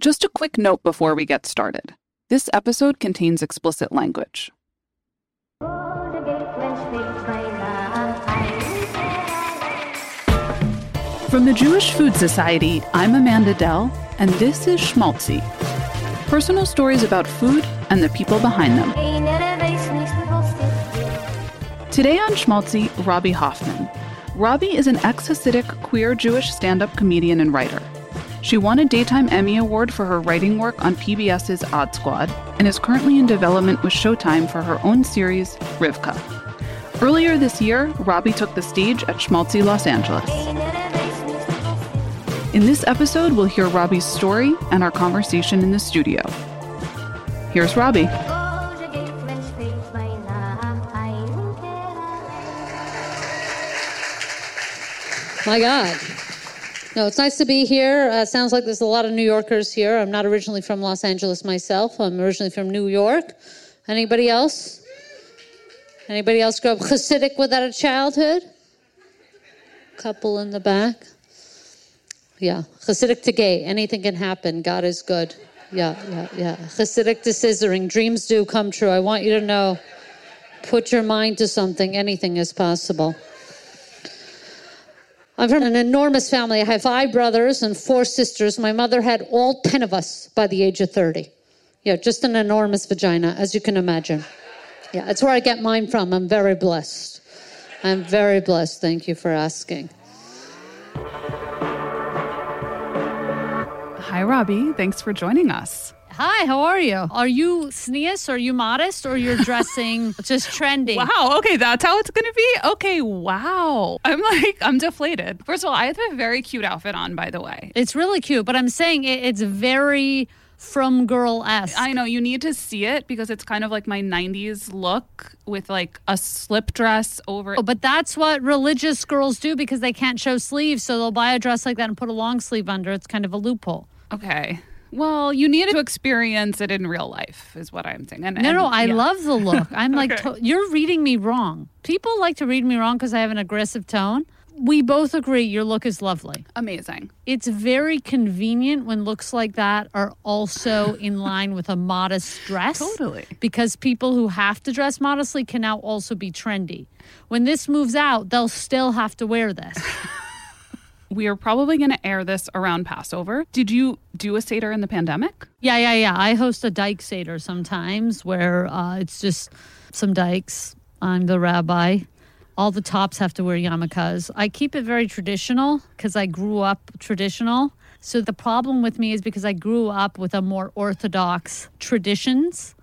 Just a quick note before we get started this episode contains explicit language. From the Jewish Food Society, I'm Amanda Dell, and this is Schmaltzy personal stories about food and the people behind them. Today on Schmaltzy, Robby Hoffman. Robby is an ex Hasidic queer Jewish stand up comedian and writer. She won a Daytime Emmy Award for her writing work on PBS's Odd Squad and is currently in development with Showtime for her own series, Rivka. Earlier this year, Robby took the stage at Schmaltzy Los Angeles. In this episode, we'll hear Robby's story and our conversation in the studio. Here's Robby. My God. No, it's nice to be here. Uh, sounds like there's a lot of New Yorkers here. I'm not originally from Los Angeles myself. I'm originally from New York. Anybody else? Anybody else grow up Hasidic without a childhood? Couple in the back. Yeah, Hasidic to gay, anything can happen. God is good. Yeah, yeah, yeah. Hasidic to scissoring, dreams do come true. I want you to know, put your mind to something, anything is possible. I'm from an enormous family. I have five brothers and four sisters. My mother had all 10 of us by the age of 30. Yeah, just an enormous vagina, as you can imagine. Yeah, that's where I get mine from. I'm very blessed. I'm very blessed. Thank you for asking. Hi, Robby. Thanks for joining us. Hi, how are you? Are you sneeze? Are you modest? Or you're dressing just trendy? Wow. Okay, that's how it's gonna be. Okay. Wow. I'm like, I'm deflated. First of all, I have a very cute outfit on, by the way. It's really cute, but I'm saying it, it's very frum girl esque. I know you need to see it because it's kind of like my 90s look with like a slip dress over. Oh, but that's what religious girls do because they can't show sleeves. So they'll buy a dress like that and put a long sleeve under. It's kind of a loophole. Okay. Well, you need to experience it in real life, is what I'm saying. And, no, and, no, I yeah. love the look. I'm like, okay. to- you're reading me wrong. People like to read me wrong because I have an aggressive tone. We both agree your look is lovely. Amazing. It's very convenient when looks like that are also in line with a modest dress. Totally. Because people who have to dress modestly can now also be trendy. When this moves out, they'll still have to wear this. we are probably going to air this around Passover. Did you do a Seder in the pandemic? Yeah, yeah, yeah. I host a dyke Seder sometimes where uh, it's just some dykes. I'm the rabbi. All the tops have to wear yarmulkes. I keep it very traditional because I grew up traditional. So the problem with me is because I grew up with a more orthodox traditions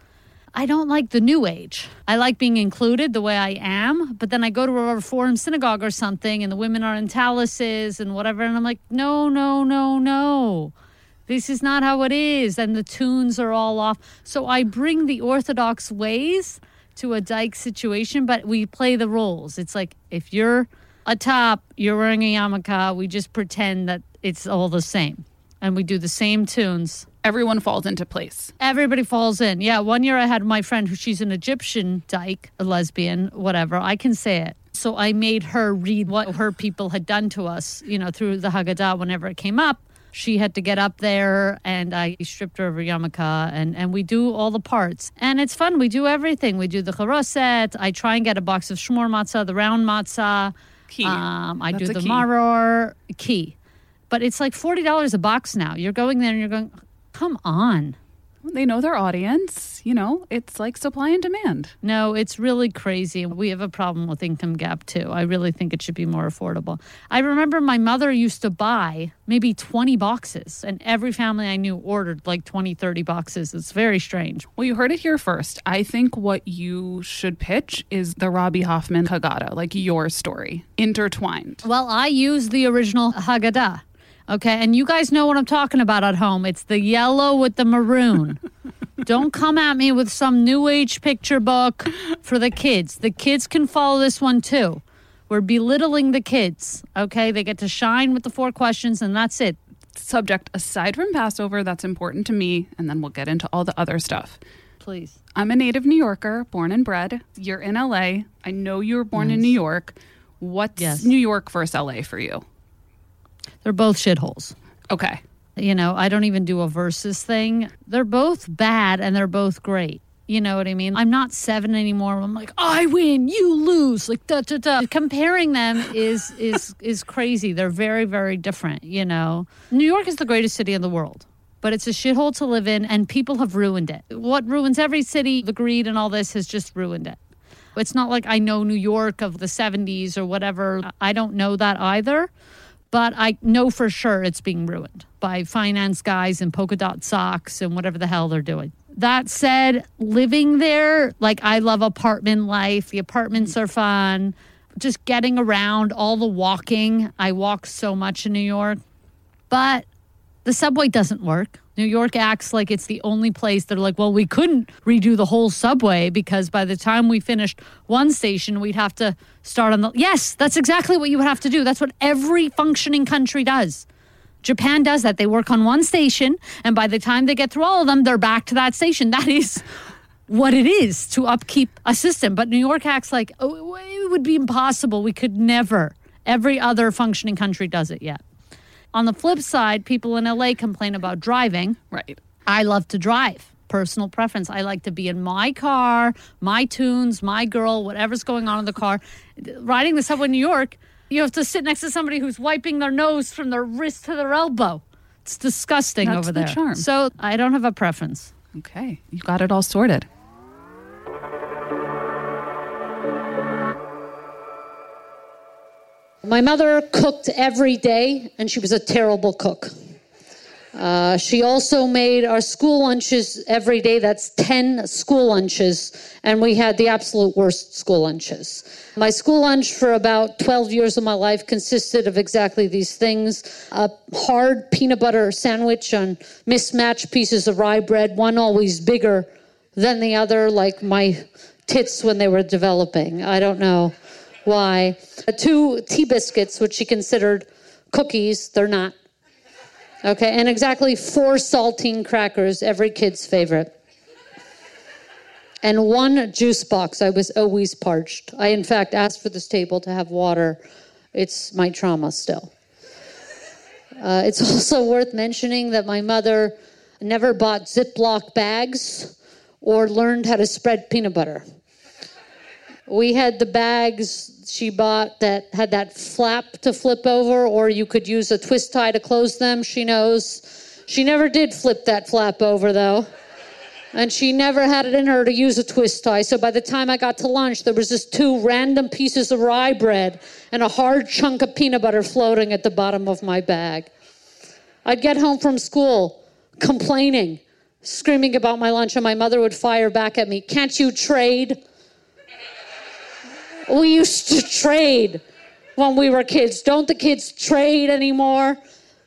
I don't like the new age. I like being included the way I am, but then I go to a Reform synagogue or something and the women are in taluses and whatever. And I'm like, no, no, no, no. This is not how it is. And the tunes are all off. So I bring the Orthodox ways to a dyke situation, but we play the roles. It's like if you're a top, you're wearing a yarmulke, we just pretend that it's all the same. And we do the same tunes everyone falls into place. Everybody falls in. Yeah. One year I had my friend who she's an Egyptian dyke, a lesbian, whatever. I can say it. So I made her read what her people had done to us, you know, through the Haggadah whenever it came up. She had to get up there and I stripped her of her yarmulke and, and we do all the parts. And it's fun. We do everything. We do the charoset. I try and get a box of shmor matzah, the round matzah. Key. Um, I That's do the key. maror. Key. But it's like $40 a box now. You're going there and you're going, Come on. They know their audience. You know, it's like supply and demand. No, it's really crazy. We have a problem with income gap too. I really think it should be more affordable. I remember my mother used to buy maybe 20 boxes, and every family I knew ordered like 20, 30 boxes. It's very strange. Well, you heard it here first. I think what you should pitch is the Robby Hoffman Haggadah, like your story, intertwined. Well, I use the original Haggadah. Okay. And you guys know what I'm talking about at home. It's the yellow with the maroon. Don't come at me with some new age picture book for the kids. The kids can follow this one too. We're belittling the kids. Okay. They get to shine with the four questions, and that's it. Subject aside from Passover, that's important to me. And then we'll get into all the other stuff. Please. I'm a native New Yorker, born and bred. You're in LA. I know you were born in New York. What's yes. New York versus LA for you? They're both shitholes. Okay. You know, I don't even do a versus thing. They're both bad and they're both great. You know what I mean? I'm not seven anymore. I'm like, I win, you lose. Like da da da. Comparing them is is is crazy. They're very very different. You know, New York is the greatest city in the world, but it's a shithole to live in, and people have ruined it. What ruins every city, the greed and all this, has just ruined it. It's not like I know New York of the 70s or whatever. I don't know that either, but I know for sure it's being ruined by finance guys and polka dot socks and whatever the hell they're doing. That said, living there, like I love apartment life. The apartments are fun. Just getting around, all the walking. I walk so much in New York. But the subway doesn't work. New York acts like it's the only place they're like, well, we couldn't redo the whole subway because by the time we finished one station, we'd have to start on the. Yes, that's exactly what you would have to do. That's what every functioning country does. Japan does that. They work on one station, and by the time they get through all of them, they're back to that station. That is what it is to upkeep a system. But New York acts like oh, it would be impossible. We could never. Every other functioning country does it yet. On the flip side, people in LA complain about driving. Right. I love to drive. Personal preference. I like to be in my car, my tunes, my girl, whatever's going on in the car. Riding the subway in New York, you have to sit next to somebody who's wiping their nose from their wrist to their elbow. It's disgusting That's over the there. charm. So I don't have a preference. Okay. You got it all sorted. My mother cooked every day, and she was a terrible cook. Uh, she also made our school lunches every day. That's 10 school lunches, and we had the absolute worst school lunches. My school lunch for about 12 years of my life consisted of exactly these things a hard peanut butter sandwich on mismatched pieces of rye bread, one always bigger than the other, like my tits when they were developing. I don't know why. Two tea biscuits, which she considered cookies, they're not. Okay, and exactly four saltine crackers, every kid's favorite. And one juice box. I was always parched. I, in fact, asked for this table to have water. It's my trauma still. Uh, it's also worth mentioning that my mother never bought Ziploc bags or learned how to spread peanut butter. We had the bags she bought that had that flap to flip over, or you could use a twist tie to close them. She knows. She never did flip that flap over, though. And she never had it in her to use a twist tie. So by the time I got to lunch, there was just two random pieces of rye bread and a hard chunk of peanut butter floating at the bottom of my bag. I'd get home from school complaining, screaming about my lunch, and my mother would fire back at me Can't you trade? We used to trade when we were kids. Don't the kids trade anymore?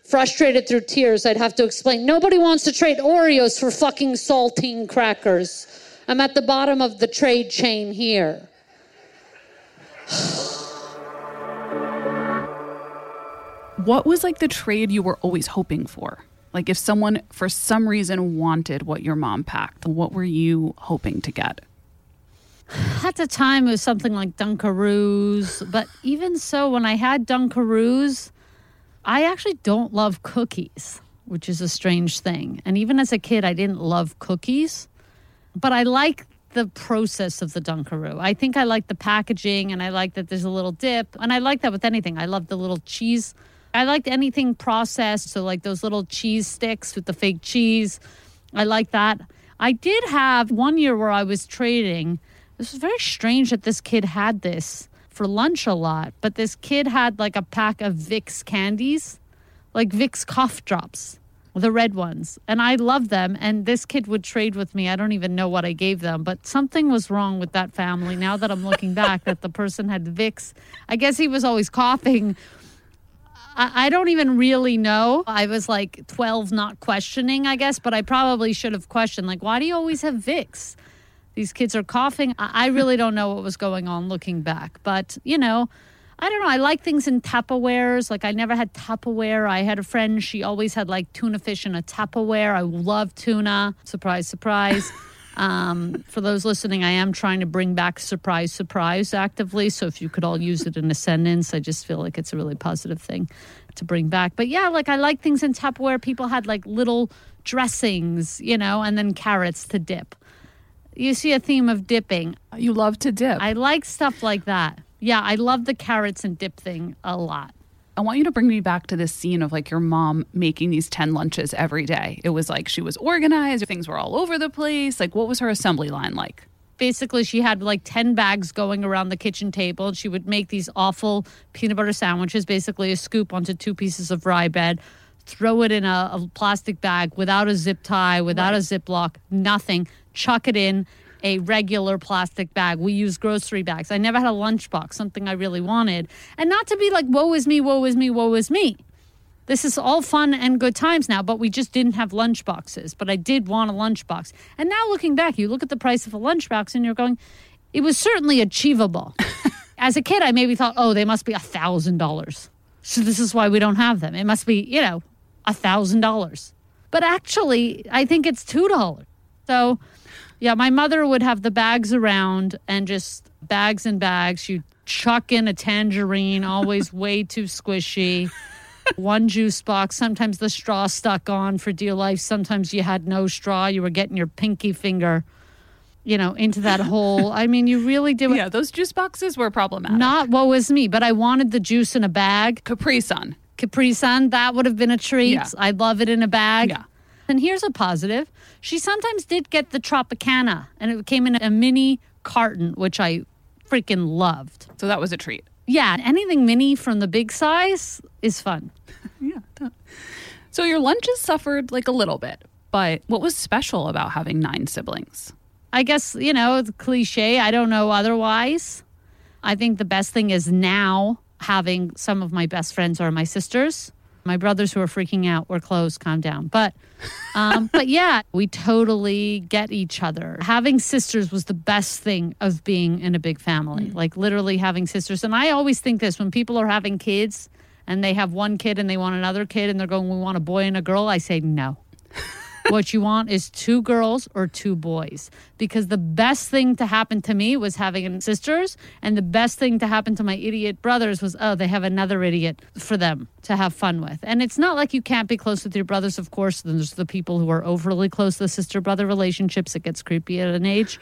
Frustrated through tears, I'd have to explain nobody wants to trade Oreos for fucking saltine crackers. I'm at the bottom of the trade chain here. What was like the trade you were always hoping for? Like if someone for some reason wanted what your mom packed, what were you hoping to get? At the time, it was something like Dunkaroos. But even so, when I had Dunkaroos, I actually don't love cookies, which is a strange thing. And even as a kid, I didn't love cookies, but I like the process of the Dunkaroo. I think I like the packaging and I like that there's a little dip. And I like that with anything. I love the little cheese. I liked anything processed. So, like those little cheese sticks with the fake cheese. I like that. I did have one year where I was trading. This was very strange that this kid had this for lunch a lot, but this kid had like a pack of Vicks candies, like Vicks cough drops, the red ones. And I love them. And this kid would trade with me. I don't even know what I gave them, but something was wrong with that family now that I'm looking back that the person had Vicks. I guess he was always coughing. I, I don't even really know. I was like 12, not questioning, I guess, but I probably should have questioned, like, why do you always have Vicks? These kids are coughing. I really don't know what was going on looking back. But, you know, I don't know. I like things in Tupperwares. Like, I never had Tupperware. I had a friend, she always had like tuna fish in a Tupperware. I love tuna. Surprise, surprise. Um, for those listening, I am trying to bring back surprise, surprise actively. So if you could all use it in a sentence, I just feel like it's a really positive thing. to bring back. But yeah, like I like things in Tupperware. People had like little dressings, you know, and then carrots to dip. You see a theme of dipping. You love to dip. I like stuff like that. Yeah, I love the carrots and dip thing a lot. I want you to bring me back to this scene of like your mom making these 10 lunches every day. It was like she was organized, things were all over the place. Like, what was her assembly line like? Basically, she had like 10 bags going around the kitchen table. And she would make these awful peanut butter sandwiches, basically a scoop onto two pieces of rye bread, throw it in a, a plastic bag without a zip tie, without a ziplock, nothing, chuck it in a regular plastic bag. We use grocery bags. I never had a lunchbox, something I really wanted. And not to be like, woe is me, woe is me, woe is me. This is all fun and good times now, but we just didn't have lunchboxes. But I did want a lunchbox. And now looking back, you look at the price of a lunchbox and you're going, it was certainly achievable. As a kid, I maybe thought, oh, they must be a thousand dollars. So this is why we don't have them. It must be, you know, a thousand dollars. But actually, I think it's two dollars. So yeah, my mother would have the bags around and just bags and bags. You chuck in a tangerine, always way too squishy. One juice box. Sometimes the straw stuck on for dear life. Sometimes you had no straw. You were getting your pinky finger, you know, into that hole. I mean, you really did. Yeah, those juice boxes were problematic. Not what was me, but I wanted the juice in a bag. Capri Sun. Capri Sun, that would have been a treat. Yeah. I'd love it in a bag. Yeah. And here's a positive. She sometimes did get the Tropicana, and it came in a mini carton, which I freaking loved. So that was a treat. Yeah, anything mini from the big size is fun. Yeah. So your lunches suffered like a little bit, but what was special about having nine siblings? I guess, you know, cliche. I don't know otherwise. I think the best thing is now having some of my best friends are my sisters. My brothers who are freaking out, we're close, calm down. But um, but yeah, we totally get each other. Having sisters was the best thing of being in a big family. Like literally having sisters. And I always think this when people are having kids and they have one kid and they want another kid and they're going, We want a boy and a girl, I say no. What you want is two girls or two boys. Because the best thing to happen to me was having sisters and the best thing to happen to my idiot brothers was oh they have another idiot for them to have fun with. And it's not like you can't be close with your brothers of course. There's the people who are overly close the sister brother relationships. It gets creepy at an age.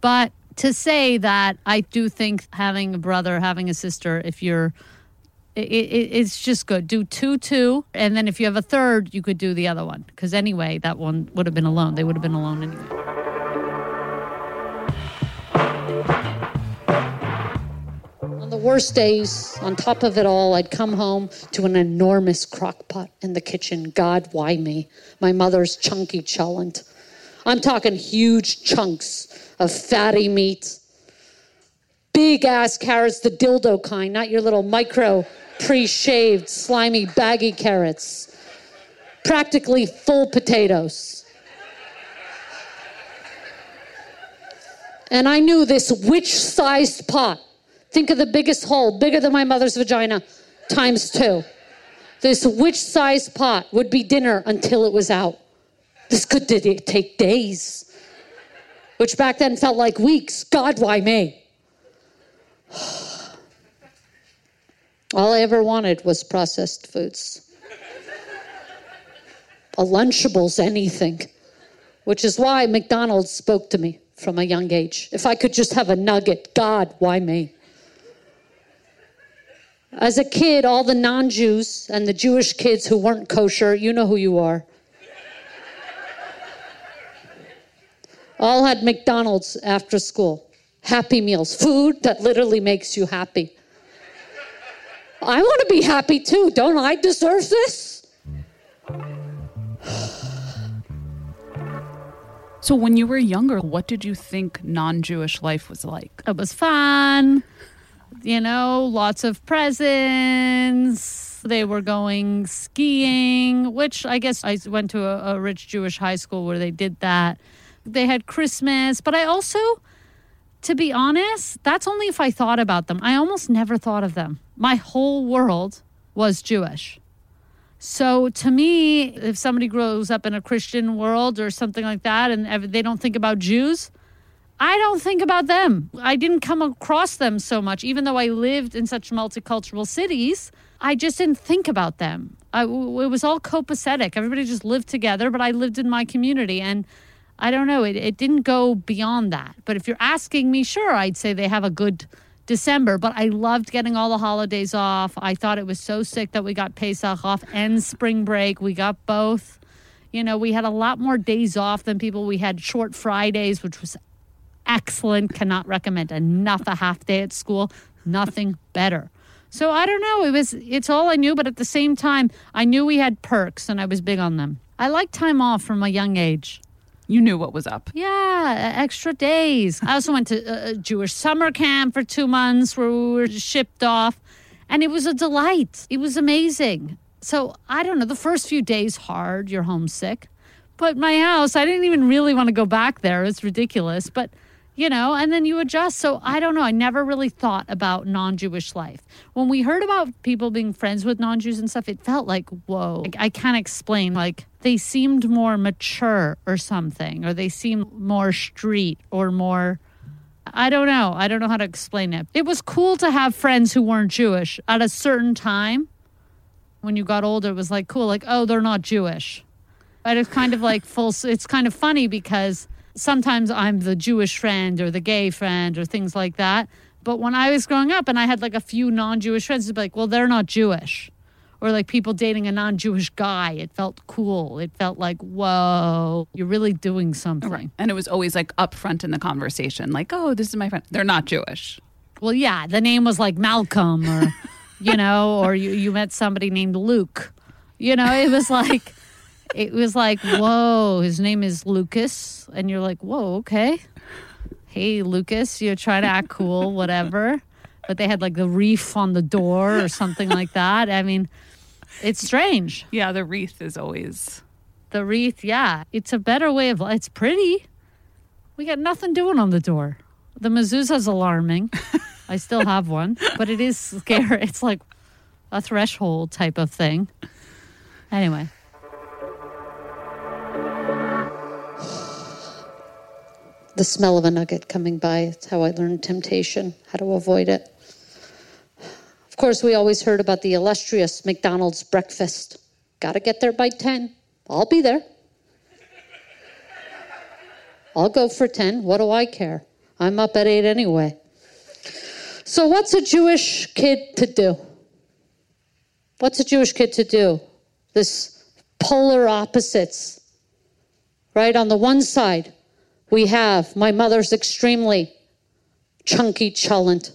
But to say that i do think having a brother having a sister if you're it, it, it's just good. Do two, two, and then if you have a third, you could do the other one. Because anyway, that one would have been alone. They would have been alone anyway. On the worst days, on top of it all, I'd come home to an enormous crock pot in the kitchen. God, why me? My mother's chunky cholent. I'm talking huge chunks of fatty meat. Big ass carrots, the dildo kind, not your little micro, pre shaved, slimy, baggy carrots. Practically full potatoes. And I knew this witch sized pot. Think of the biggest hole, bigger than my mother's vagina, times two. This witch sized pot would be dinner until it was out. This could take days, which back then felt like weeks. God, why me? All I ever wanted was processed foods. A Lunchables, anything. Which is why McDonald's spoke to me from a young age. If I could just have a nugget, God, why me? As a kid, all the non Jews and the Jewish kids who weren't kosher, you know who you are, all had McDonald's after school. Happy meals, food that literally makes you happy. I want to be happy too. Don't I deserve this? So when you were younger, what did you think non-Jewish life was like? It was fun. You know, lots of presents. They were going skiing, which I guess I went to a, a rich Jewish high school where they did that. They had Christmas, but I also, to be honest, that's only if I thought about them. I almost never thought of them. My whole world was Jewish. So to me, if somebody grows up in a Christian world or something like that and they don't think about Jews, I don't think about them. I didn't come across them so much, even though I lived in such multicultural cities. I just didn't think about them. I, it was all copacetic. Everybody just lived together, but I lived in my community. And I don't know, it, it didn't go beyond that. But if you're asking me, sure, I'd say they have a good December, but I loved getting all the holidays off. I thought it was so sick that we got Pesach off and spring break. We got both. You know, we had a lot more days off than people. We had short Fridays, which was excellent. Cannot recommend enough a half day at school. Nothing better. So I don't know. It was it's all I knew, but at the same time, I knew we had perks and I was big on them. I like time off from a young age. You knew what was up. Yeah, extra days. I also went to a Jewish summer camp for two months where we were shipped off, and it was a delight. It was amazing. So I don't know. The first few days hard. You're homesick, but my house. I didn't even really want to go back there. It's ridiculous, but you know, and then you adjust. So I don't know. I never really thought about non Jewish life. When we heard about people being friends with non Jews and stuff, it felt like, whoa, I can't explain. Like they seemed more mature or something, or they seemed more street or more. I don't know. I don't know how to explain it. It was cool to have friends who weren't Jewish at a certain time. When you got older, it was like cool, like, oh, they're not Jewish. But it's kind of like full, it's kind of funny because sometimes I'm the Jewish friend or the gay friend or things like that. But when I was growing up and I had like a few non Jewish friends, it'd be like, well, they're not Jewish. Or like people dating a non Jewish guy. It felt cool. It felt like, whoa, you're really doing something. Right. And it was always like upfront in the conversation, like, oh, this is my friend. They're not Jewish. Well, yeah, the name was like Malcolm or, you know, or you, you met somebody named Luke. You know, it was like, it was like, whoa, his name is Lucas. And you're like, whoa, okay. Hey, Lucas, you're trying to act cool, whatever. But they had like the reef on the door or something like that. I mean, it's strange. Yeah, the wreath is always. The wreath, yeah. It's a better way of It's pretty. We got nothing doing on the door. The mezuzah's alarming. I still have one, but it is scary. It's like a threshold type of thing. Anyway. The smell of a nugget coming by. It's how I learned temptation, how to avoid it. Of course, we always heard about the illustrious McDonald's breakfast. Got to get there by 10. I'll be there. I'll go for 10. What do I care? I'm up at 8 anyway. So, what's a Jewish kid to do? What's a Jewish kid to do? This polar opposites, right? On the one side, we have my mother's extremely chunky cholent.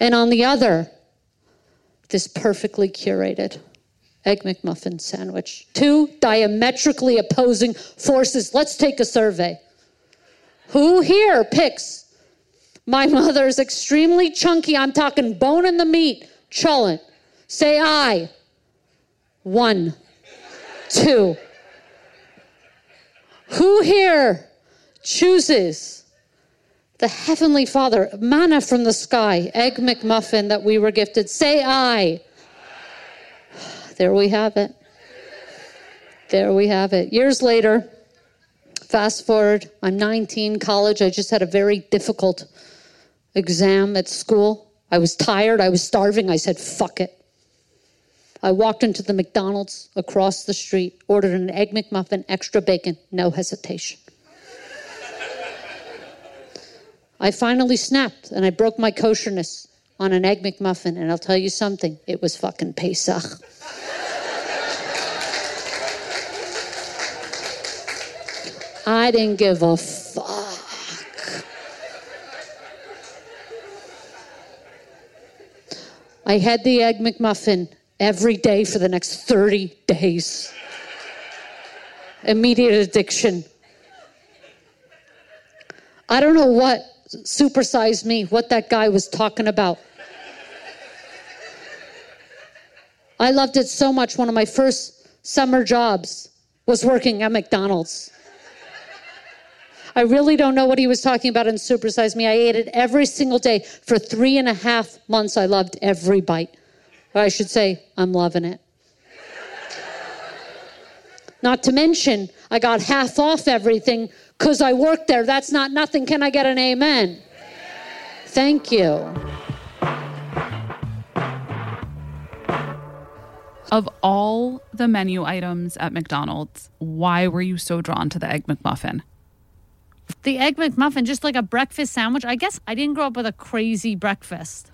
And on the other, this perfectly curated egg McMuffin sandwich. Two diametrically opposing forces. Let's take a survey. Who here picks my mother's extremely chunky, I'm talking bone in the meat, cholent? Say I. One, two, who here chooses the Heavenly Father, manna from the sky, egg McMuffin that we were gifted? Say I. There we have it. There we have it. Years later, fast forward, I'm 19, college. I just had a very difficult exam at school. I was tired. I was starving. I said, fuck it. I walked into the McDonald's across the street, ordered an Egg McMuffin, extra bacon, no hesitation. I finally snapped and I broke my kosherness on an Egg McMuffin, and I'll tell you something, it was fucking Pesach. I didn't give a fuck. I had the Egg McMuffin every day for the next 30 days. Immediate addiction. I don't know what supersized me, what that guy was talking about. I loved it so much. One of my first summer jobs was working at McDonald's. I really don't know what he was talking about in Supersize Me. I ate it every single day for three and a half months. I loved every bite. Or I should say, I'm loving it. Not to mention, I got half off everything because I worked there. That's not nothing. Can I get an amen? Thank you. Of all the menu items at McDonald's, why were you so drawn to the Egg McMuffin? The Egg McMuffin, just like a breakfast sandwich. I guess I didn't grow up with a crazy breakfast.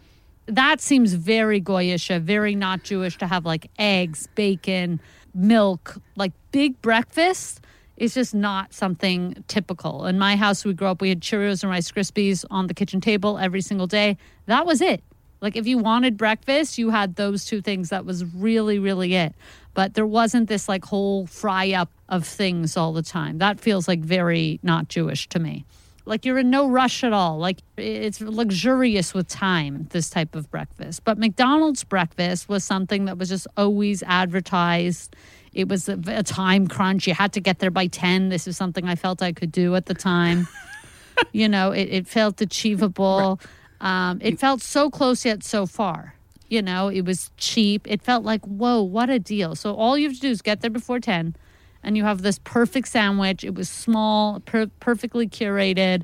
That seems very Goyish, uh, very not Jewish to have like eggs, bacon, milk, like big breakfast is just not something typical. In my house, we grew up, we had Cheerios and Rice Krispies on the kitchen table every single day. That was it. Like if you wanted breakfast, you had those two things. That was really, really it. But there wasn't this like whole fry up of things all the time. That feels like very not Jewish to me. Like you're in no rush at all. Like it's luxurious with time, this type of breakfast. But McDonald's breakfast was something that was just always advertised. It was a, a time crunch. You had to get there by 10. This is something I felt I could do at the time. you know, it, it felt achievable. Right um, it felt so close yet so far. You know, it was cheap. It felt like, whoa, what a deal. So all you have to do is get there before 10 and you have this perfect sandwich. It was small, per- perfectly curated.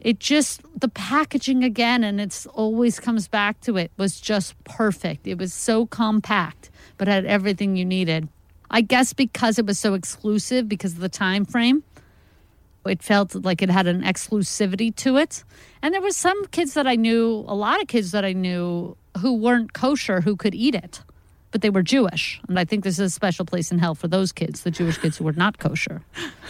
It just, the packaging again, and it's always comes back to it, was just perfect. It was so compact, but had everything you needed. I guess because it was so exclusive, because of the time frame, it felt like it had an exclusivity to it. And there was some kids that I knew, a lot of kids that I knew who weren't kosher who could eat it, but they were Jewish. And I think this is a special place in hell for those kids, the Jewish kids who were not kosher.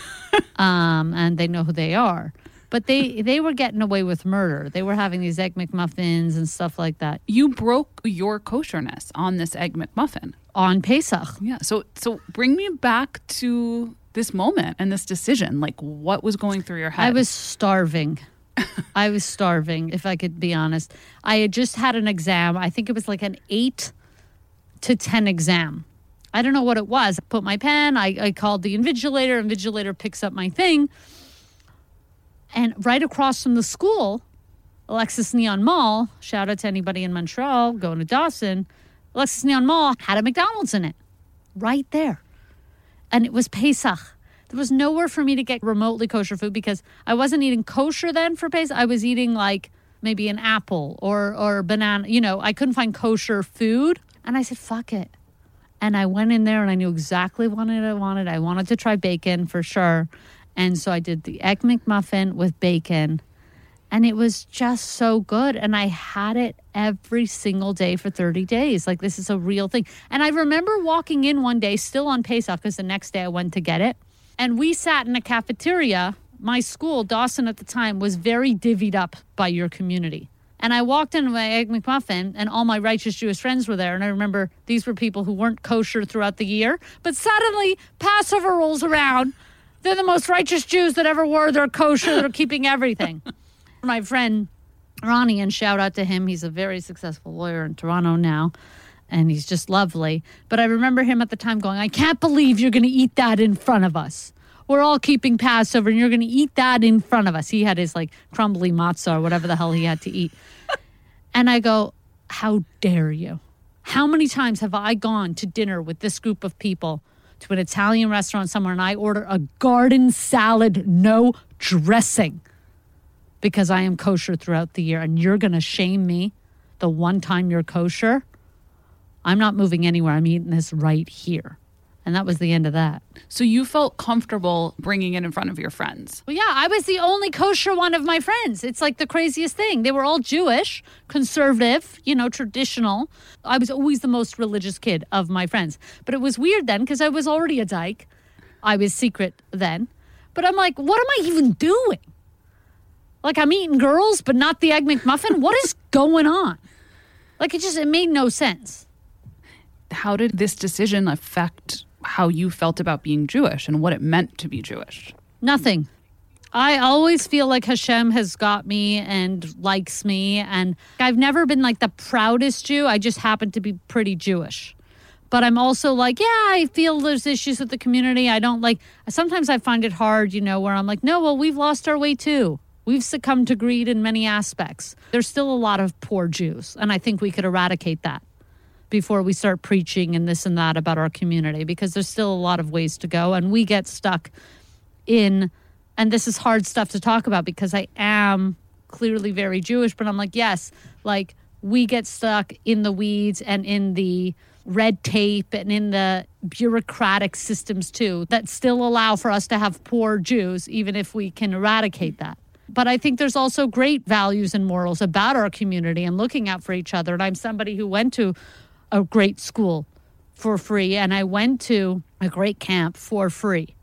um, and they know who they are. But they, they were getting away with murder. They were having these egg McMuffins and stuff like that. You broke your kosherness on this egg McMuffin on Pesach. Yeah. So so bring me back to this moment and this decision? Like, what was going through your head? I was starving. I was starving, if I could be honest. I had just had an exam. I think it was like an eight to 10 exam. I don't know what it was. I put my pen, I, I called the invigilator, invigilator picks up my thing. And right across from the school, Alexis Nihon Mall, shout out to anybody in Montreal going to Dawson, Alexis Nihon Mall had a McDonald's in it right there and it was Pesach. There was nowhere for me to get remotely kosher food because I wasn't eating kosher then for Pesach. I was eating like maybe an apple or or banana. You know, I couldn't find kosher food, and I said, "Fuck it." And I went in there and I knew exactly what I wanted. I wanted to try bacon for sure. And so I did the egg McMuffin with bacon. And it was just so good. And i had it every single day for 30 days. Like this is a real thing. And i remember walking in one day still on pesach because the next day i went to get it. And we sat in a cafeteria. My school dawson at the time was very divvied up by your community and I walked in my egg McMuffin, and all my righteous Jewish friends were there. And I remember these were people who weren't kosher throughout the year. But suddenly, Passover rolls around. They're the most righteous Jews that ever were. They're kosher. They're keeping everything my friend Ronnie, and shout out to him. He's a very successful lawyer in Toronto now, and he's just lovely. But I remember him at the time going, I can't believe you're going to eat that in front of us. We're all keeping Passover, and you're going to eat that in front of us. He had his like crumbly matzah or whatever the hell he had to eat. and I go, How dare you? How many times have I gone to dinner with this group of people to an Italian restaurant somewhere and I order a garden salad, no dressing? because I am kosher throughout the year and you're going to shame me the one time you're kosher, I'm not moving anywhere. I'm eating this right here. And that was the end of that. So you felt comfortable bringing it in front of your friends? Well, yeah, I was the only kosher one of my friends. It's like the craziest thing. They were all Jewish, conservative, you know, traditional. I was always the most religious kid of my friends. But it was weird then because I was already a dyke. I was secret then. But I'm like, what am I even doing? Like I'm eating girls, but not the egg McMuffin. what is going on? Like it just it made no sense. How did this decision affect how you felt about being Jewish and what it meant to be Jewish? Nothing. I always feel like Hashem has got me and likes me. And I've never been like the proudest Jew. I just happen to be pretty Jewish. But I'm also like, yeah, I feel there's issues with the community. I don't like, sometimes I find it hard, you know, where I'm like, no, well, we've lost our way too. We've succumbed to greed in many aspects. There's still a lot of poor Jews, and I think we could eradicate that before we start preaching and this and that about our community because there's still a lot of ways to go and we get stuck in and this is hard stuff to talk about because I am clearly very Jewish but I'm like yes like we get stuck in the weeds and in the red tape and in the bureaucratic systems too that still allow for us to have poor Jews, even if we can eradicate that. But I think there's also great values and morals about our community and looking out for each other. And I'm somebody who went to a great school for free and I went to a great camp for free.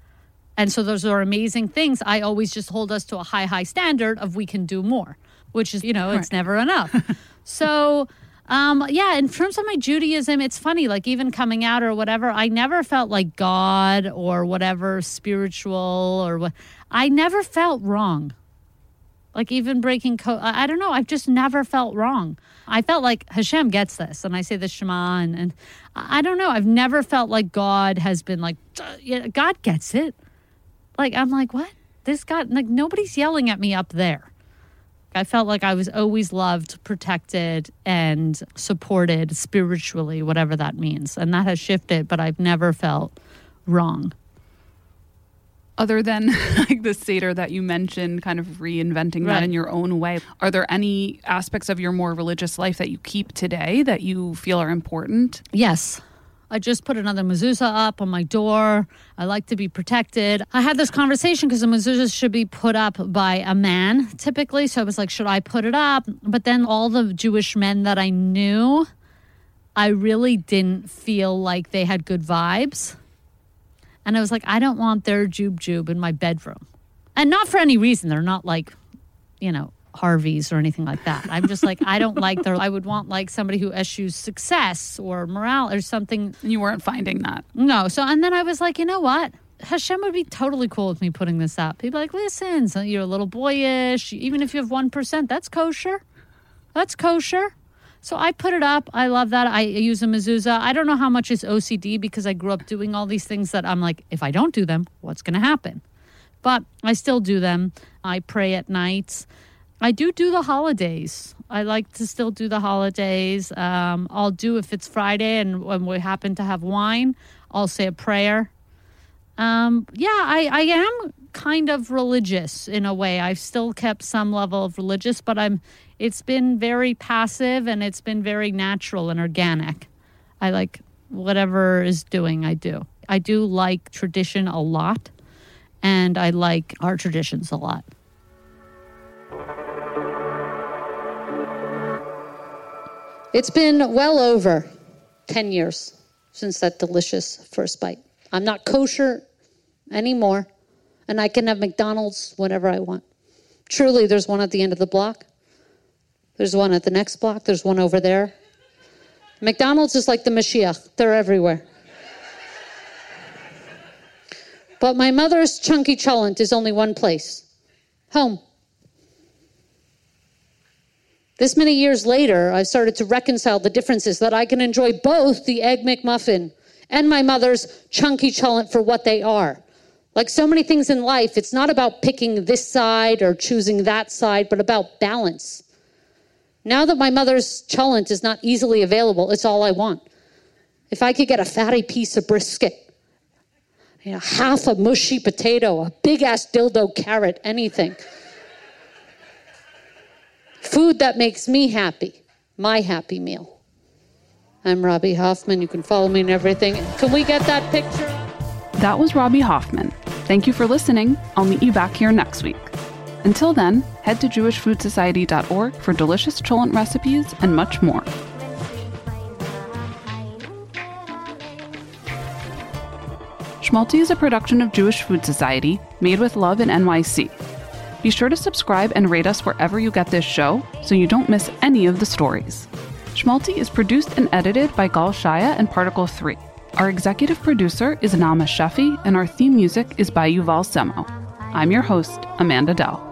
And so those are amazing things. I always just hold us to a high, high standard of we can do more, which is, you know, it's never enough. so, um, yeah, in terms of my Judaism, it's funny, like even coming out or whatever, I never felt like God or whatever spiritual or what. I never felt wrong. Like even breaking code, I don't know. I've just never felt wrong. I felt like Hashem gets this, and I say the Shema, and, and I don't know. I've never felt like God has been like, yeah, God gets it. Like I'm like, what? This got like nobody's yelling at me up there. I felt like I was always loved, protected, and supported spiritually, whatever that means. And that has shifted, but I've never felt wrong. Other than like the Seder that you mentioned, kind of reinventing Right. that in your own way, are there any aspects of your more religious life that you keep today that you feel are important? Yes. I just put another mezuzah up on my door. I like to be protected. I had this conversation because a mezuzah should be put up by a man typically. So I was like, should I put it up? But then all the Jewish men that I knew, I really didn't feel like they had good vibes. And I was like, I don't want their jube jube in my bedroom. And not for any reason. They're not like, you know, Harveys or anything like that. I'm just like, I don't like their, I would want like somebody who eschews success or morale or something. You weren't finding that. No. So, and then I was like, you know what? Hashem would be totally cool with me putting this up. He'd be like, listen, so you're a little boyish. Even if you have 1%, that's kosher. That's kosher. So I put it up. I love that. I use a mezuzah. I don't know how much is OCD because I grew up doing all these things that I'm like, if I don't do them, what's going to happen? But I still do them. I pray at nights. I do do the holidays. I like to still do the holidays. Um, I'll do if it's Friday and when we happen to have wine, I'll say a prayer. Um, yeah, I, I am kind of religious in a way. I've still kept some level of religious, but I'm. It's been very passive and it's been very natural and organic. I like whatever is doing. I do. I do like tradition a lot, and I like our traditions a lot. It's been well over 10 years since that delicious first bite. I'm not kosher anymore, and I can have McDonald's whenever I want. Truly, there's one at the end of the block. There's one at the next block. There's one over there. McDonald's is like the Mashiach, they're everywhere. But my mother's chunky cholent is only one place home. This many years later, I've started to reconcile the differences that I can enjoy both the Egg McMuffin and my mother's chunky cholent for what they are. Like so many things in life, it's not about picking this side or choosing that side, but about balance. Now that my mother's cholent is not easily available, it's all I want. If I could get a fatty piece of brisket, you know, half a mushy potato, a big ass dildo carrot, anything. Food that makes me happy, my happy meal. I'm Robby Hoffman. You can follow me and everything. Can we get that picture? That was Robby Hoffman. Thank you for listening. I'll meet you back here next week. Until then, head to jewishfoodsociety.org for delicious cholent recipes and much more. Schmaltzy is a production of Jewish Food Society, made with love in NYC. Be sure to subscribe and rate us wherever you get this show so you don't miss any of the stories. Schmaltzy is produced and edited by Gal Shaya and Particle 3. Our executive producer is Naama Shefi, and our theme music is by Yuval Semo. I'm your host, Amanda Dell.